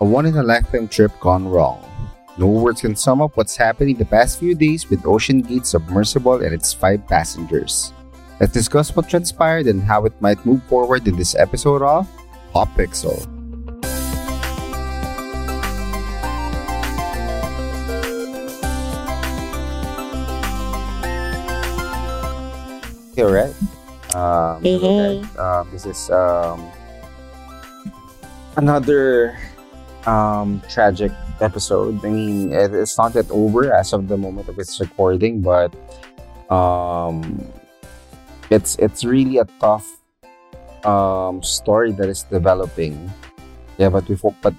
A one in a lifetime trip gone wrong. No words can sum up what's happening the past few days with Ocean Gate Submersible and its five passengers. Let's discuss what transpired and how it might move forward in this episode of Pop Pixel. Um, Hey, hey. Um, this is um, another um, tragic episode. I mean, it, it's not yet over as of the moment of its recording, but um, it's it's really a tough um, story that is developing. Yeah, but before but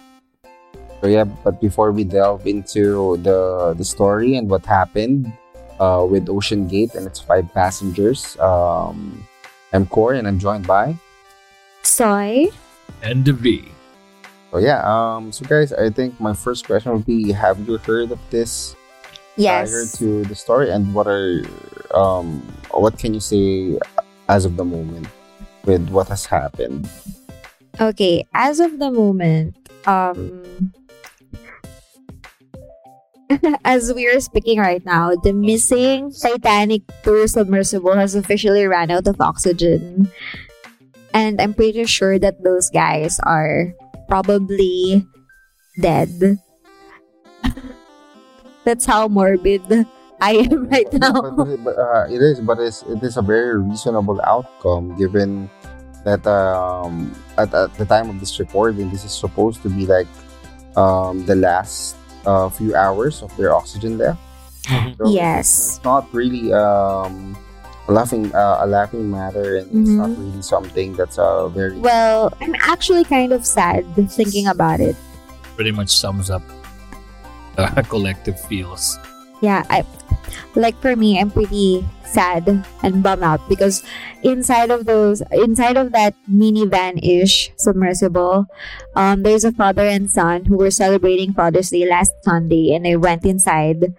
so yeah, but before we delve into the the story and what happened uh, with Ocean Gate and its five passengers, um, I'm Corey and I'm joined by. Soy? and the Vii. So yeah, um, so guys, I think my first question would be: Have you heard of this Yes. prior to the story, and what are um, what can you say as of the moment with what has happened? Okay, as of the moment, um as we are speaking right now, the missing Titanic tour submersible has officially ran out of oxygen. And I'm pretty sure that those guys are probably dead. That's how morbid I am right but, now. but, but, uh, it is, but it's, it is a very reasonable outcome given that um, at, at the time of this recording, this is supposed to be like um, the last uh, few hours of their oxygen left. So Yes. it's not really um, a laughing uh, a laughing matter, and it's not Mhm. really something that's uh, very Well, I'm actually kind of sad thinking about it. Pretty much sums up the collective feels. yeah i like for me i'm pretty sad and bummed out because inside of those inside of that minivan-ish submersible um there's a father and son who were celebrating father's day last sunday and i went inside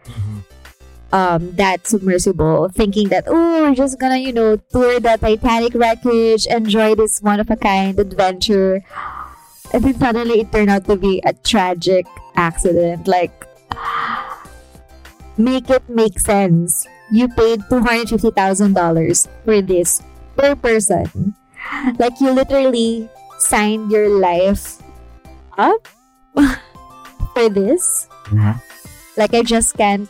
um that submersible thinking that oh we're just gonna you know tour the titanic wreckage enjoy this one of a kind adventure. And then suddenly it turned out to be a tragic accident. Like make it make sense. You paid $250000 for this per person. Like you literally signed your life up for this. Mhm. like i just can't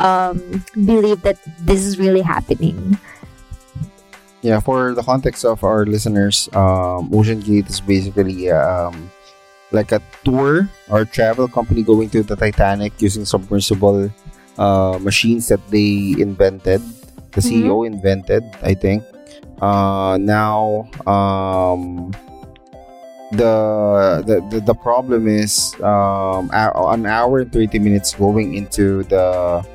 um believe that this is really happening Yeah, for the context of our listeners, um, Ocean Gate is basically um, like a tour or travel company going to the Titanic using submersible uh, machines that they invented. The CEO invented, I think. Uh, now, um, the, the the the problem is um, an hour and thirty minutes going into the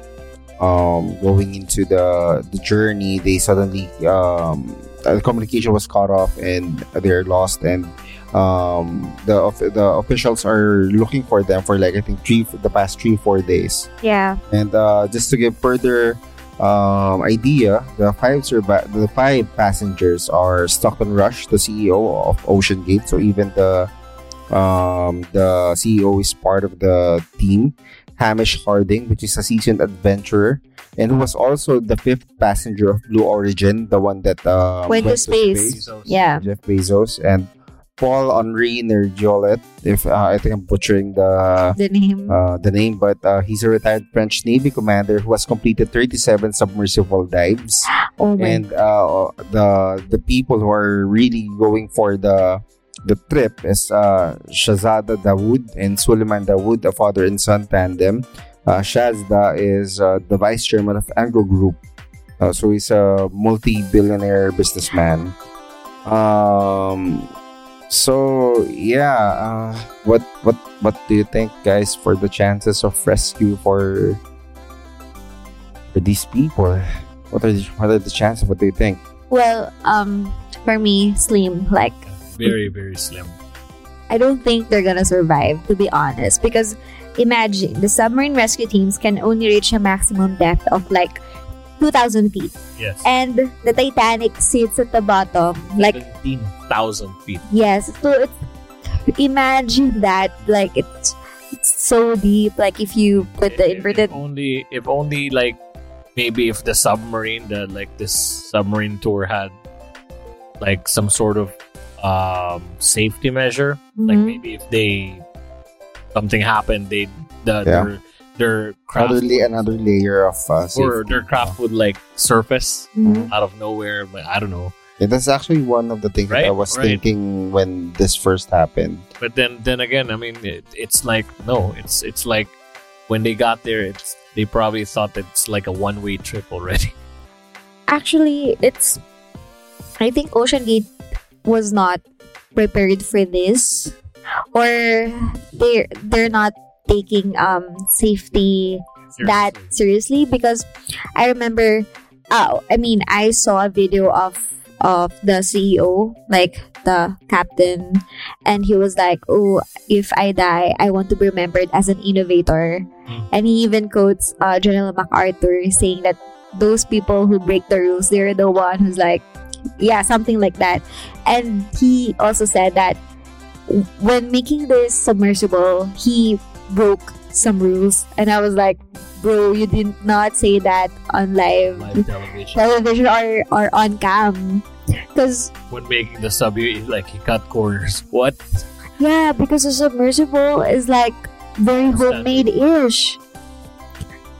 um, going into the the journey, they suddenly um, the communication was cut off and they're lost, and um, the of- the officials are looking for them for like I think three the past three four days. yeah And uh, just to give further um, idea, the five survi- the five passengers are Stockton Rush, the CEO of Ocean Gate. So even the um, the CEO is part of the team. Hamish Harding, which is a seasoned adventurer, and who was also the fifth passenger of Blue Origin, the one that uh, Went to space. yeah Jeff Bezos, and Paul Henri Nargeolet. If uh, I think I'm butchering the the name uh, the name, but uh, he's a retired French Navy commander who has completed 37 submersible dives. oh my And uh, the the people who are really going for the the trip is uh, Shahzada Dawood and Suleman Dawood, a father and son tandem. Uh, Shazda is uh, the vice chairman of Anglo Group, uh, so he's a multi-billionaire businessman. Um, so yeah, uh, what what what do you think, guys, for the chances of rescue for for these people? What are the, what are the chances? What do you think? well um for me slim like Very, very slim. I don't think they're gonna survive, to be honest. Because imagine the submarine rescue teams can only reach a maximum depth of like 2,000 feet. Yes. And the Titanic sits at the bottom. Like, 17,000 feet. yes, so it's imagine that like it's it's so deep. Like if you put the inverted If only, if only like maybe if the submarine, the like this submarine tour had like some sort of um safety measure. Like Mhm. maybe if they something happened, they the Yeah. their their craft Another, would- another layer of uh, or their craft would like surface Mhm. out of nowhere. But I don't know. Yeah, that's actually one of the things that I was right. thinking when this first happened. But then then again, I mean, it, it's like no, it's it's like when they got there, it's they probably thought that it's like a one way trip already. actually it's I think Ocean Gate was not prepared for this? Or they're they're not taking um safety that seriously? Because I remember uh, I mean I saw a video of of the CEO like the captain and he was like oh if I die I want to be remembered as an innovator. Mm. and he even quotes uh, General MacArthur saying that those people who break the rules they're the one who's like yeah something like that and he also said that when making this submersible he broke some rules and I was like bro you did not say that on live, live television. television or, or on cam because when making the sub, you, like he cut corners. What? yeah because the submersible is like very homemade-ish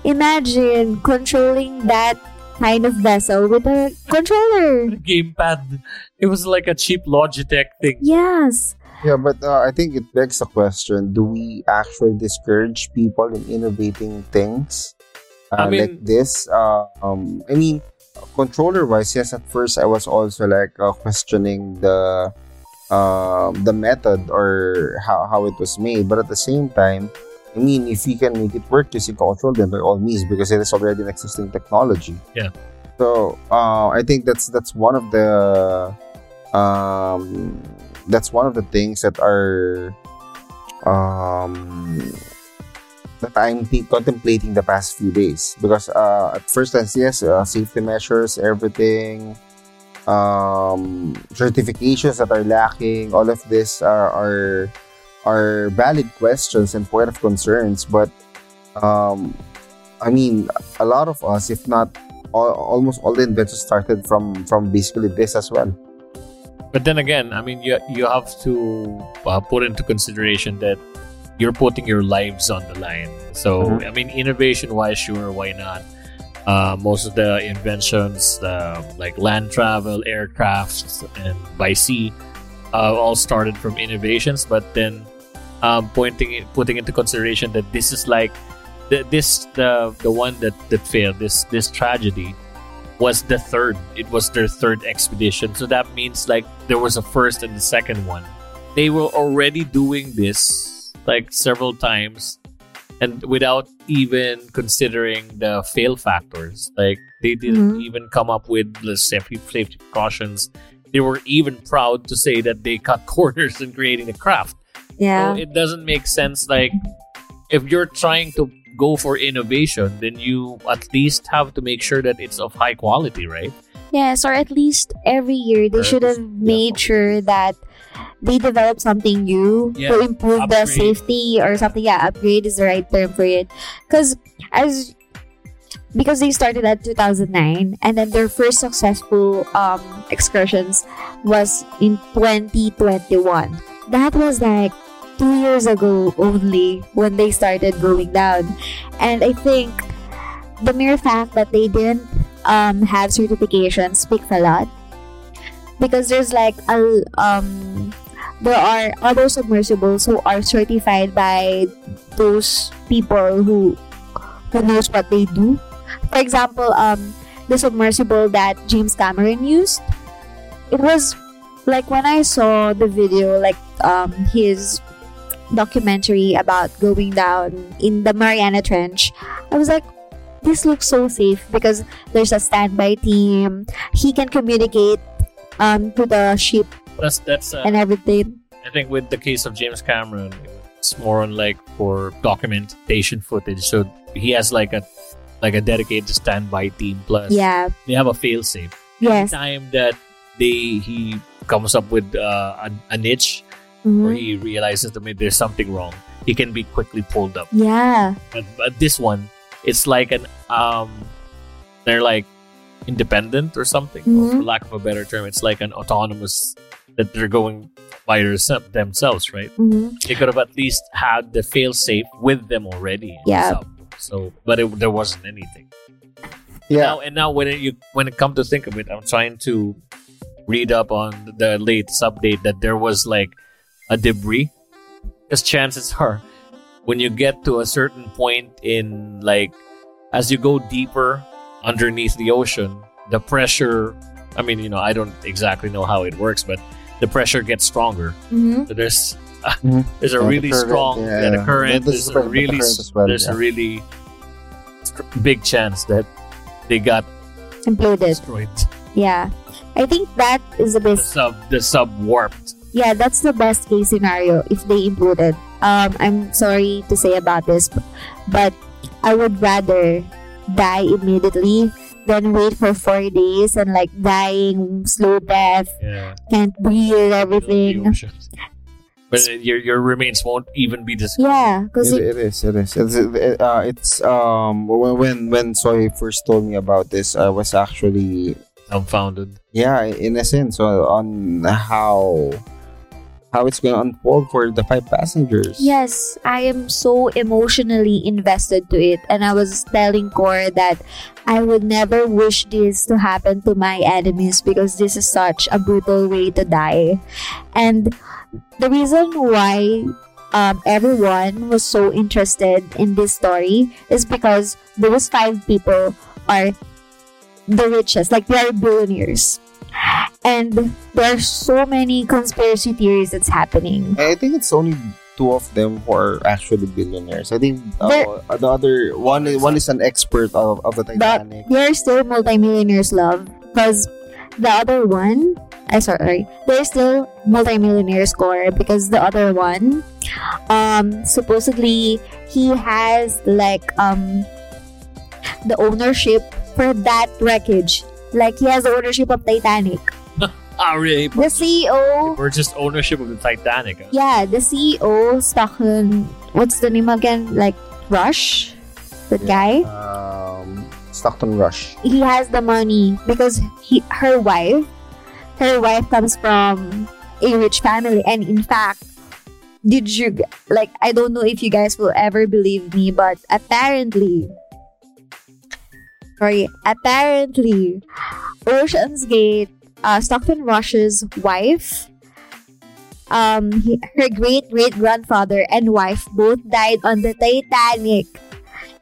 imagine controlling that kind of vessel with a controller Gamepad. It was like a cheap Logitech thing. yes Yeah, but uh, I think it begs the question: Do we actually discourage people in innovating things I uh, mean- like this? Uh, um, I mean, controller-wise, yes. At first, I was also like uh, questioning the um, the method or how, how it was made, but at the same time, I mean, if we can make it work using control, then by all means, because it is already an existing technology. Yeah. So uh, I think that's that's one of the um, that's one of the things that are um, that I'm th- contemplating the past few days because uh, at first glance, yes, uh, safety measures, everything, um, certifications that are lacking, all of this are are, are valid questions and point of concerns. But um, I mean, a lot of us, if not all, almost all the inventions, started from from basically this as well. But then again, I mean, you you have to uh, put into consideration that you're putting your lives on the line. So Mhm. I mean, innovation wise, sure, why not? Uh, most of the inventions, uh, like land travel, aircrafts, and by sea, uh, all started from innovations. But then, um, pointing it, putting into consideration that this is like the, this the the one that that failed. This this tragedy was the third. It was their third expedition. So that means like there was a first and the second one. They were already doing this like several times and without even considering the fail factors. Like they didn't Mhm. even come up with the safety, safety precautions. They were even proud to say that they cut corners in creating the craft. Yeah So it doesn't make sense. Like, if you're trying to go for innovation, then you at least have to make sure that it's of high quality, right? Yes, or at least every year they should have made sure that they develop something new Yeah, to improve the safety or something. Yeah, upgrade is the right term for it. Because as because they started at 2009 and then their first successful um, excursions was in 2021. That was like two years ago only when they started going down. And I think the mere fact that they didn't um, have certification speaks a lot because there's like a um there are other submersibles who are certified by those people who who knows what they do. For example, um the submersible that James Cameron used, it was like when I saw the video, like um his documentary about going down in the Mariana Trench, I was like, this looks so safe because there's a standby team. He can communicate um to the ship That's that's. Uh, and everything. I think with the case of James Cameron, it's more on like for documentation footage. So he has like a like a dedicated standby team. Plus, Yeah. they have a failsafe. Yes. Time that they he comes up with uh, a, a niche, Mhm. or he realizes that maybe there's something wrong, he can be quickly pulled up. Yeah. But, but this one, it's like an um, they're like independent or something, or for lack of a better term, it's like an autonomous that they're going by theirse- themselves, right? hmm They could have at least had the fail safe with them already. in the Yeah. So, but it, there wasn't anything. Yeah. Now and now, when it, you when it come to think of it, I'm trying to read up on the latest update that there was like a debris. Because chances are, when you get to a certain point in like, as you go deeper underneath the ocean, the pressure. I mean, you know, I don't exactly know how it works, but the pressure gets stronger. hmm So there's Mhm. there's a Yeah, the really current, strong yeah, yeah, the current. This There's is a about the really current well, there's yeah. a really big chance that they got Imploded. destroyed. Yeah. I think that is the The best. sub the sub warped. Yeah, that's the best case scenario if they imploded. Um, I'm sorry to say about this, but I would rather die immediately than wait for four days and like dying slow death, Yeah. can't breathe, everything. But your your remains won't even be discovered. Yeah, because It, it is. It is. It's, it, uh, it's um when when when Soy first told me about this, I was actually Dumbfounded. yeah in a sense uh, on how how it's going to unfold for the five passengers. Yes, I am so emotionally invested to it. And I was telling Kor that I would never wish this to happen to my enemies because this is such a brutal way to die. And the reason why um, everyone was so interested in this story is because those five people are the richest, like they are billionaires. And there are so many conspiracy theories that's happening. I think it's only two of them who are actually billionaires. I think uh, the other one is one is an expert of, of the But Titanic. they're still multimillionaires, love. Because the other one, I sorry, they're still multimillionaire score because the other one, um, supposedly he has like um the ownership for that wreckage. Like he has the ownership of Titanic. Ah, really? The CEO, Or just ownership of the Titanic. huh? yeah, the CEO Stockton. What's the name again? Like Rush, that guy. Um, Stockton Rush. he has the money because he her wife her wife comes from a rich family and in fact did you like i don't know if you guys will ever believe me but apparently sorry apparently ocean's gate uh, stockton rush's wife um he, her great great grandfather and wife both died on the titanic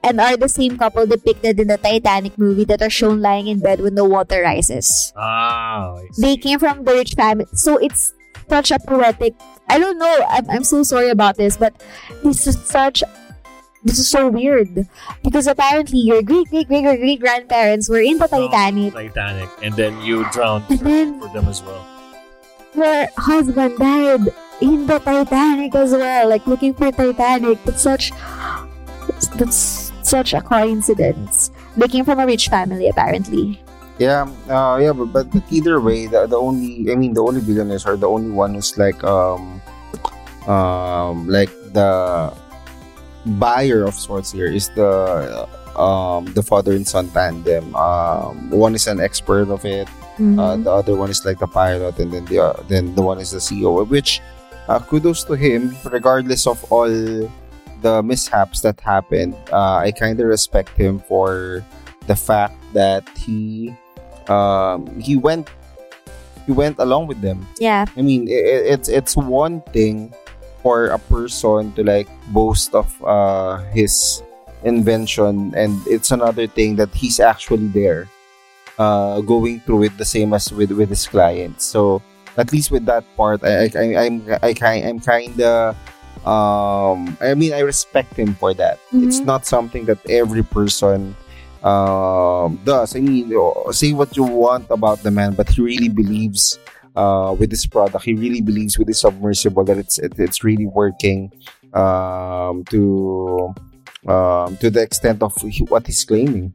and are the same couple depicted in the Titanic movie that are shown lying in bed when the water rises. Ah, They came from the rich family. So it's such a poetic. I don't know. I'm, I'm so sorry about this, but this is such. This is so weird. Because apparently your great great great great great grandparents were in the Titanic. Titanic, and then you drowned And for, then for them as well. Your husband died in the Titanic as well. Like looking for Titanic. That's such. That's such a coincidence. They came from a rich family, apparently. Yeah, uh, yeah, but, but but either way, the, the only I mean the only billionaires are the only one who's like um um like the buyer of sorts here is the um the father and son tandem. Um, one is an expert of it. Uh, Mhm. the other one is like the pilot, and then the uh, then the one is the CEO. Which uh, kudos to him, regardless of all the mishaps that happened. Uh, I kind of respect him for the fact that he um, he went he went along with them. yeah. I mean, i i- it's it's one thing for a person to like boast of uh, his invention, and it's another thing that he's actually there, uh, going through it the same as with with his clients. So at least with that part, I, I, I'm I kind I'm kind of um I mean I respect him for that. It's Mhm. not something that every person um does. I mean, say what you want about the man, but he really believes uh, with this product. He really believes with this submersible that it's it, it's really working um, to um, to the extent of what he's claiming.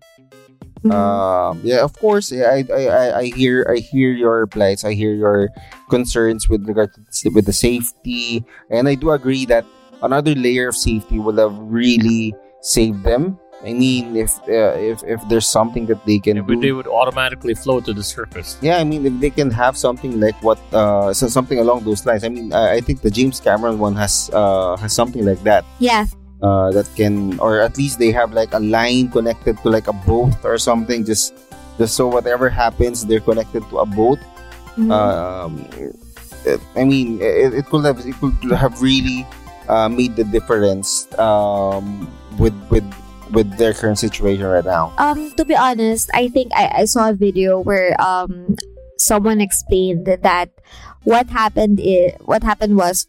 Mhm. Um, yeah, of course. Yeah, I, I, I, hear, I hear your plights. I hear your concerns with regard to with the safety, and I do agree that another layer of safety would have really saved them. I mean, if uh, if if there's something that they can It would- do, they would automatically float to the surface. yeah, I mean, if they can have something like what, uh, so something along those lines. I mean, I, I think the James Cameron one has uh has something like that. yeah. uh, that can or at least they have like a line connected to like a boat or something just just so whatever happens they're connected to a boat Mhm. um it, i mean it, it could have it could have really uh, made the difference um with with with their current situation right now Um, to be honest, I think I, I saw a video where um someone explained that what happened is what happened was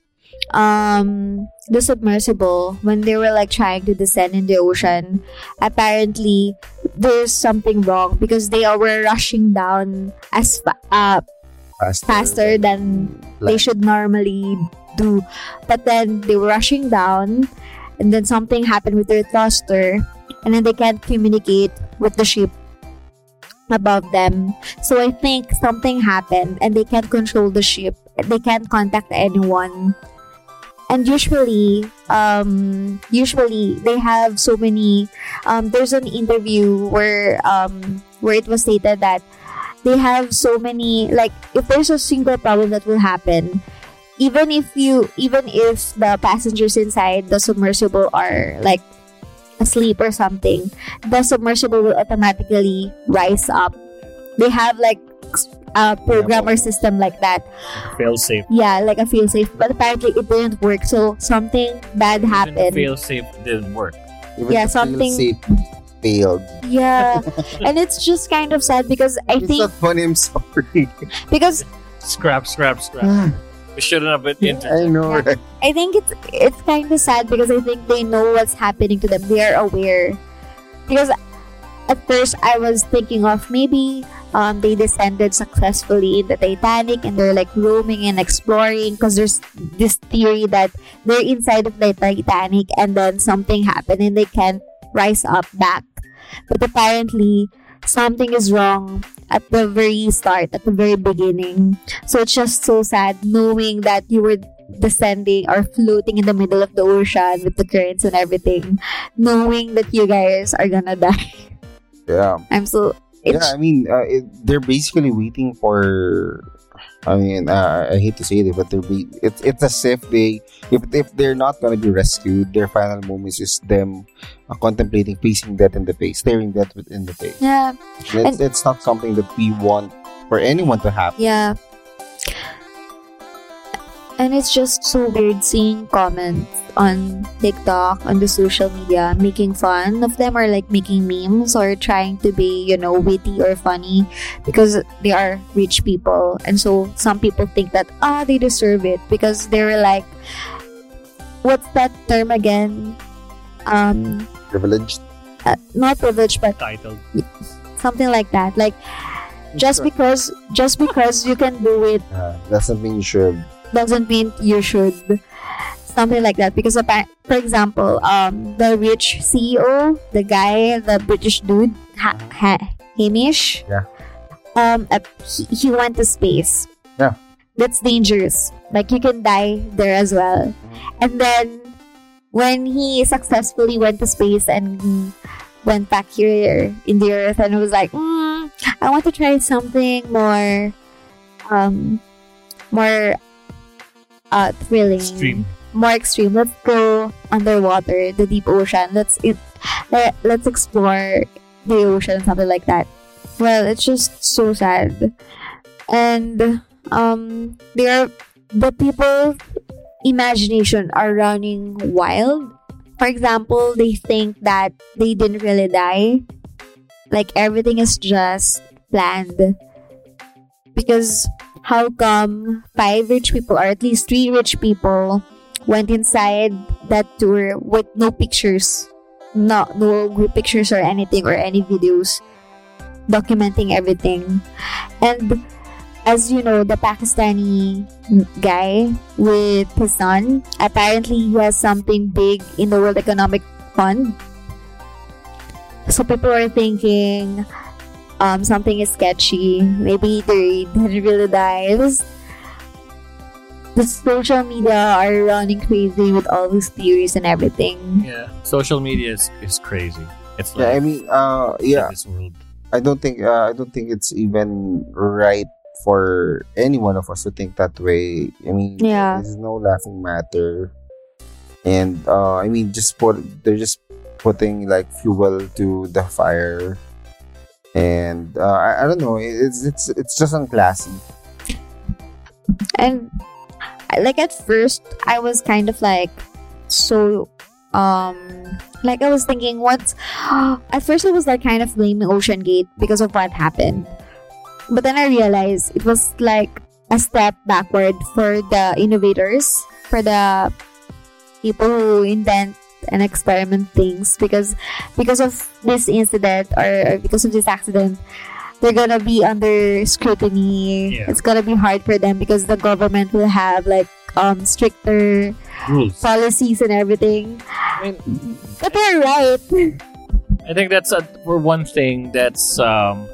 um the submersible when they were like trying to descend in the ocean apparently there's something wrong because they were rushing down as fa- uh, faster, faster than they should normally do. But then they were rushing down, and then something happened with their thruster, and then they can't communicate with the ship above them. So I think something happened, and they can't control the ship. They can't contact anyone. And usually, um, usually they have so many. Um, there's an interview where um, where it was stated that they have so many like if there's a single problem that will happen even if you even if the passengers inside the submersible are like asleep or something the submersible will automatically rise up they have like a program or system like that Fail safe. yeah like a fail safe but apparently it didn't work so something bad happened Fail safe didn't work. Even yeah, something- fail-safe failed yeah and it's just kind of sad because i it's think not funny i'm sorry because Scrap, scrap, scrap. we shouldn't have been inter- i know Yeah. right I think it's it's kind of sad because I think they know what's happening to them. They are aware. Because at first I was thinking of maybe um, they descended successfully in the Titanic and they're like roaming and exploring because there's this theory that they're inside of the Titanic and then something happened and they can't rise up back. But apparently something is wrong at the very start, at the very beginning. So it's just so sad knowing that you were descending or floating in the middle of the ocean with the currents and everything, knowing that you guys are gonna die. yeah I'm so. Yeah, I mean, uh, it, they're basically waiting for. I mean, uh, I hate to say it, but they're be, it's it's as if they if if they're not gonna be rescued, their final moments is them uh, contemplating facing death in the face, staring death in the face. yeah, It's, it's not something that we want for anyone to happen. yeah. And it's just so weird seeing comments on TikTok, on the social media, making fun of them or like making memes or trying to be, you know, witty or funny because they are rich people. And so some people think that, ah, they deserve it because they were like, what's that term again? Um, Privileged. uh, not privileged, but titled. something like that. Like, just because, just because you can do it Uh, doesn't mean you should. Doesn't mean you should something like that because for example um the rich ceo the guy the british dude ha- ha- hamish Yeah. um uh, he, he went to space Yeah. that's dangerous like you can die there as well and then when he successfully went to space and went back here in the earth and was like mm, i want to try something more um more uh thrilling Extreme. more extreme. Let's go underwater the deep ocean. Let's it let, let's explore the ocean something like that. Well it's just so sad. And um they are the people imagination are running wild. For example they think that they didn't really die. Like everything is just planned. Because how come five rich people or at least three rich people went inside that tour with no pictures? No no group pictures or anything or any videos documenting everything. And as you know the pakistani guy with his son apparently he has something big in the world economic fund. So people are thinking um, something is sketchy. Maybe they didn't really die. It the social media are running crazy with all these theories and everything. Yeah, social media is, is crazy. It's Yeah, I mean, uh, yeah, this world. I don't think uh, I don't think it's even right for any one of us to think that way. I mean, Yeah. there's no laughing matter, and uh, I mean, just put they're just putting like fuel to the fire, and uh, I, I don't know. It's it's it's just unclassy. And like at first, I was kind of like so um like I was thinking what's at first I was like kind of blaming Ocean Gate because of what happened. But then I realized it was like a step backward for the innovators, for the people who invent and experiment things because because of this incident or, or because of this accident they're gonna be under scrutiny Yeah. it's gonna be hard for them because the government will have like um stricter Rules. policies and everything I mean, but they're right I think that's a, for one thing that's um,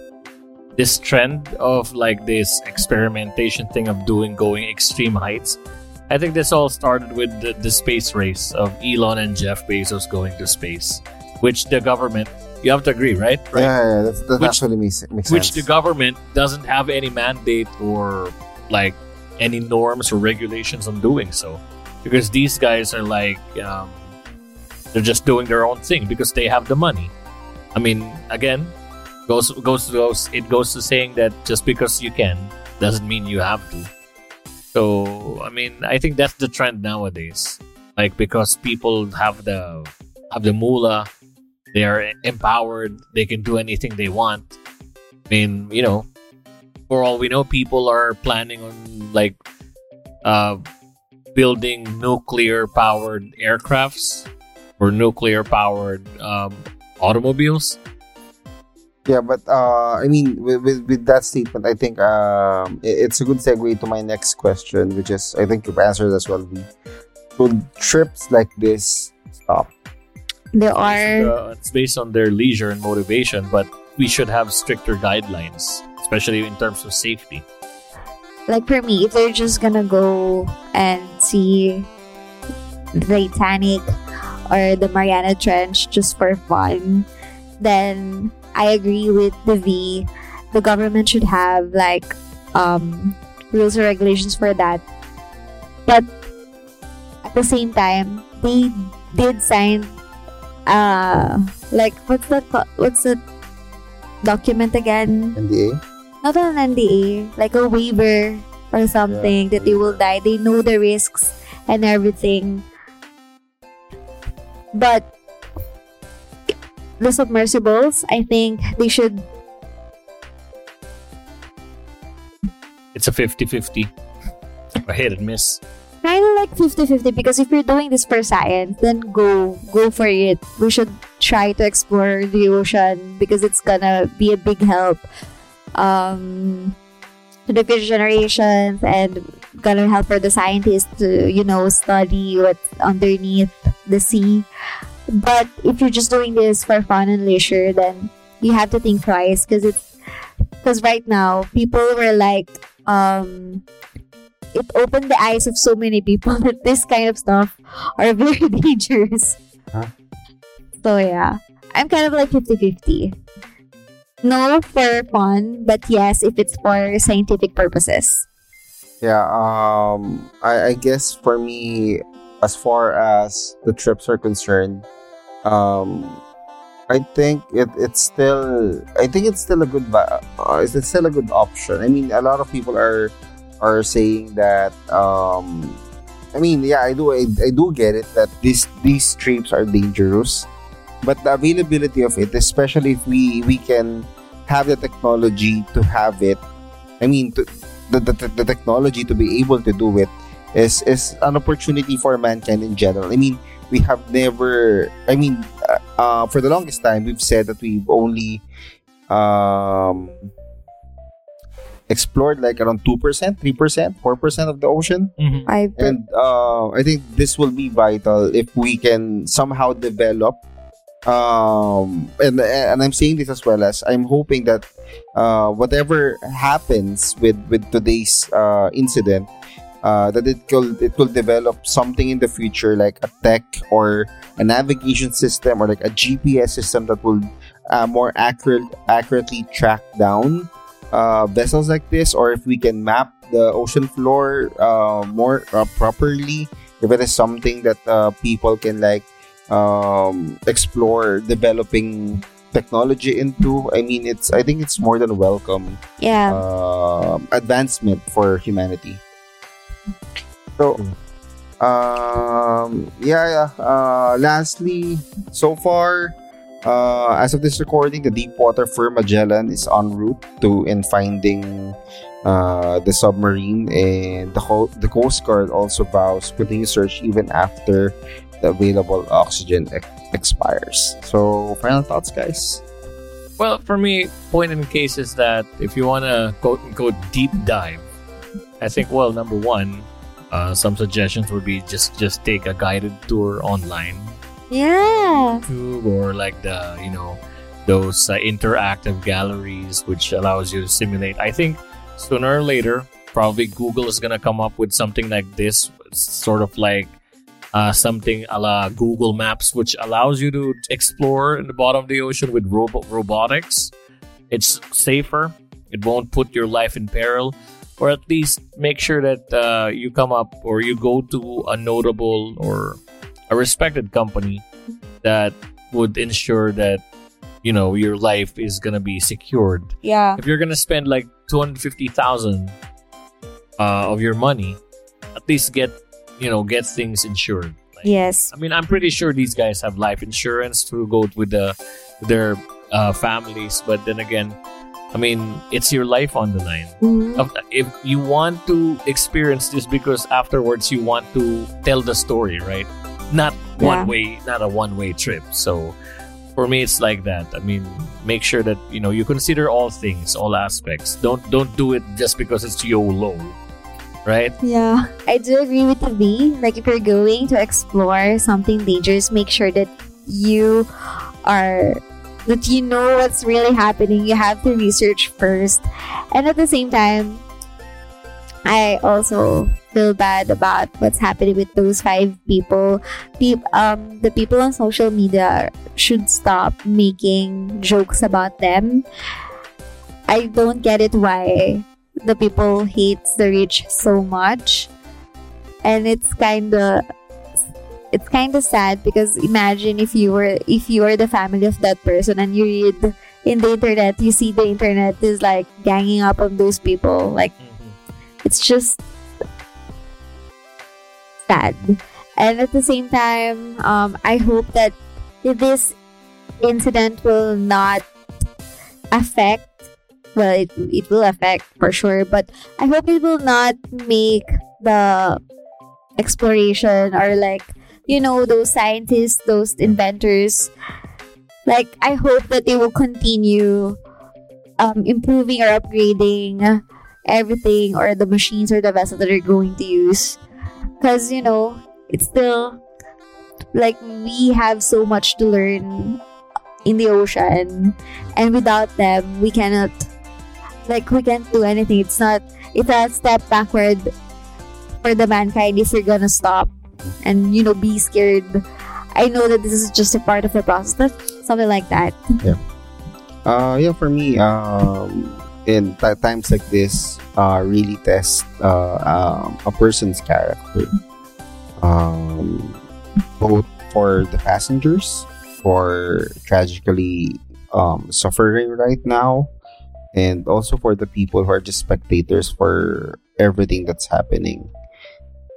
this trend of like this experimentation thing of doing going extreme heights. I think this all started with the, the space race of Elon and Jeff Bezos going to space, which the government you have to agree, right? Right. Yeah, yeah, that's, that Which- actually makes, makes Which sense. the government doesn't have any mandate or like any norms or regulations on doing so, because these guys are like um, they're just doing their own thing because they have the money. I mean, again, goes goes goes it goes to saying that just because you can doesn't mean you have to. So I mean, I think that's the trend nowadays. Like because people have the have the moolah, they are empowered, they can do anything they want. I mean, you know, for all we know, people are planning on like uh, building nuclear powered aircrafts or nuclear powered um, automobiles. Yeah, but uh, I mean, with, with, with that statement, I think um, i- it's a good segue to my next question, which is I think you've answered as well. Vii. Should trips like this stop? there are uh, it's based on their leisure and motivation, but we should have stricter guidelines, especially in terms of safety. like for me if they're just gonna go and see the Titanic or the Mariana Trench just for fun, then I agree with the Vii. The government should have like um, rules or regulations for that. But at the same time, they did sign uh like what's the what's the document again? NDA? not an NDA, like a waiver or something that they will die. They know the risks and everything. But the submersibles, I think they should It's a 50 50. A hit and miss. kind of like 50-50 because if you're doing this for science, then go go for it. We should try to explore the ocean because it's gonna be a big help um, to the future generations and gonna help for the scientists to you know study what's underneath the sea. But if you're just doing this for fun and leisure, then you have to think twice because it's because right now people were like um it opened the eyes of so many people that this kind of stuff are very dangerous. Huh? So yeah, I'm kind of like 50-50. No for fun, but yes, if it's for scientific purposes. Yeah, um, I, I guess for me, as far as the trips are concerned, um, I think it, it's still I think it's still a good uh, it's still a good option. I mean, a lot of people are are saying that um, I mean, yeah, I do I, I do get it that these these trips are dangerous, but the availability of it, especially if we we can have the technology to have it. I mean, to, the, the, the technology to be able to do it is is an opportunity for mankind in general. I mean, we have never. I mean, uh, uh, for the longest time, we've said that we've only um, explored like around two percent, three percent, four percent of the ocean, Mm-hmm. I and uh, I think this will be vital if we can somehow develop um and and I'm saying this as well as I'm hoping that uh whatever happens with with today's uh incident uh that it will it will develop something in the future like a tech or a navigation system or like a GPS system that will uh, more accurate accurately track down uh, vessels like this or if we can map the ocean floor uh, more uh, properly if it is something that uh, people can like um, explore developing technology into i mean it's i think it's more than welcome Yeah. um advancement for humanity so um yeah yeah uh lastly so far uh as of this recording the deepwater firm magellan is en route to in finding uh the submarine and the, co- the coast guard also vows continued search even after the available oxygen ex- expires. So final thoughts guys? Well, for me, point in case is that if you want to quote unquote deep dive, I think well, number one, uh, some suggestions would be just just take a guided tour online, Yeah. YouTube or like the you know those uh, interactive galleries which allows you to simulate. I think sooner or later, probably Google is gonna come up with something like this, sort of like uh, something a la Google Maps, which allows you to explore in the bottom of the ocean with robo- robotics. It's safer. It won't put your life in peril, or at least make sure that uh, you come up or you go to a notable or a respected company that would ensure that you know your life is gonna be secured Yeah. if you're gonna spend like 250000 uh, of your money at least get you know get things insured like, Yes. i mean i'm pretty sure these guys have life insurance to go with the with their uh, families but then again i mean it's your life on the line. Mhm. If you want to experience this because afterwards you want to tell the story right? Not Yeah. one way not a one way trip. So for me it's like that. I mean make sure that you know you consider all things all aspects. Don't don't do it just because it's yolo right? Yeah, I do agree with the Vii. Like, if you're going to explore something dangerous, make sure that you are that you know what's really happening. You have to research first, and at the same time, I also feel bad about what's happening with those five people. Peop- um, the people on social media should stop making jokes about them. I don't get it why the people hate the rich so much and it's kind of it's kind of sad because imagine if you were if you were the family of that person and you read in the internet you see the internet is like ganging up on those people. Like it's just sad. And at the same time um, i hope that this incident will not affect well it, it will affect for sure but i hope it will not make the exploration or like you know those scientists those inventors. Like i hope that they will continue um, improving or upgrading everything or the machines or the vessel that they're going to use. Because you know it's still like we have so much to learn in the ocean and without them we cannot like we can't do anything. It's not it's a step backward for the mankind if you're gonna stop and you know be scared i know that this is just a part of the process something like that yeah Uh, yeah, for me, um, in t- times like this, uh, really test uh, um, a person's character. Um, both for the passengers, for tragically um, suffering right now, and also for the people who are just spectators for everything that's happening.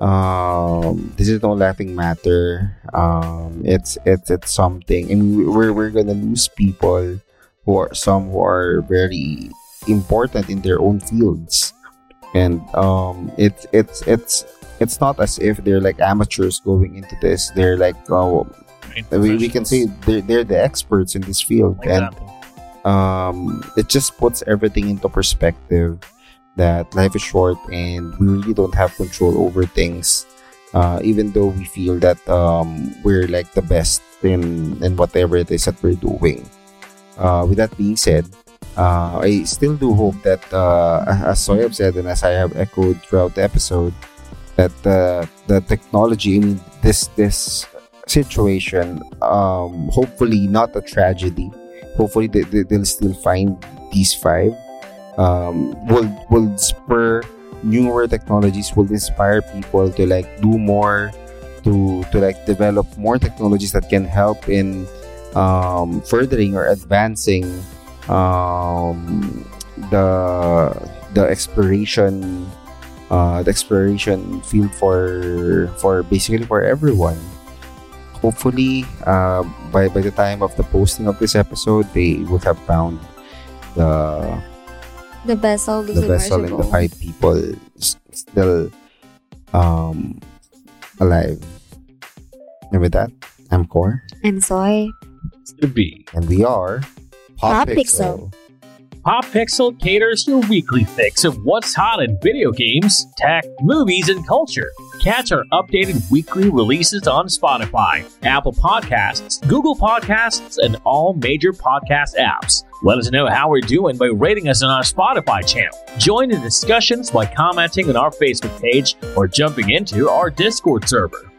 Um, this is no laughing matter. Um, it's it's it's something. Mean, we're we're gonna lose people who are some who are very important in their own fields. And um it's it's it's it's not as if they're like amateurs going into this. They're like oh we, we can say they're, they're the experts in this field. And um it just puts everything into perspective that life is short and we really don't have control over things uh, even though we feel that um, we're like the best in in whatever it is that we're doing. Uh, with that being said, uh, I still do hope that, uh, as Soy said and as I have echoed throughout the episode, that the technology, in this this situation, um, hopefully not a tragedy. Hopefully they, they'll still find these five. Um, will will spur newer technologies. Will inspire people to like do more, to to like develop more technologies that can help in um, furthering or advancing um, the the exploration uh, the exploration field for for basically for everyone. Hopefully, uh, by by the time of the posting of this episode, they would have found the The vessel is the vessel and the five people s- still um alive. And with that, I'm Kor, And soy. To be. and we are Pop Pixel. Pixel. Pop Pixel caters your weekly fix of what's hot in video games, tech, movies, and culture. Catch our updated weekly releases on Spotify, Apple Podcasts, Google Podcasts, and all major podcast apps. Let us know how we're doing by rating us on our Spotify channel. Join the discussions by commenting on our Facebook page or jumping into our Discord server.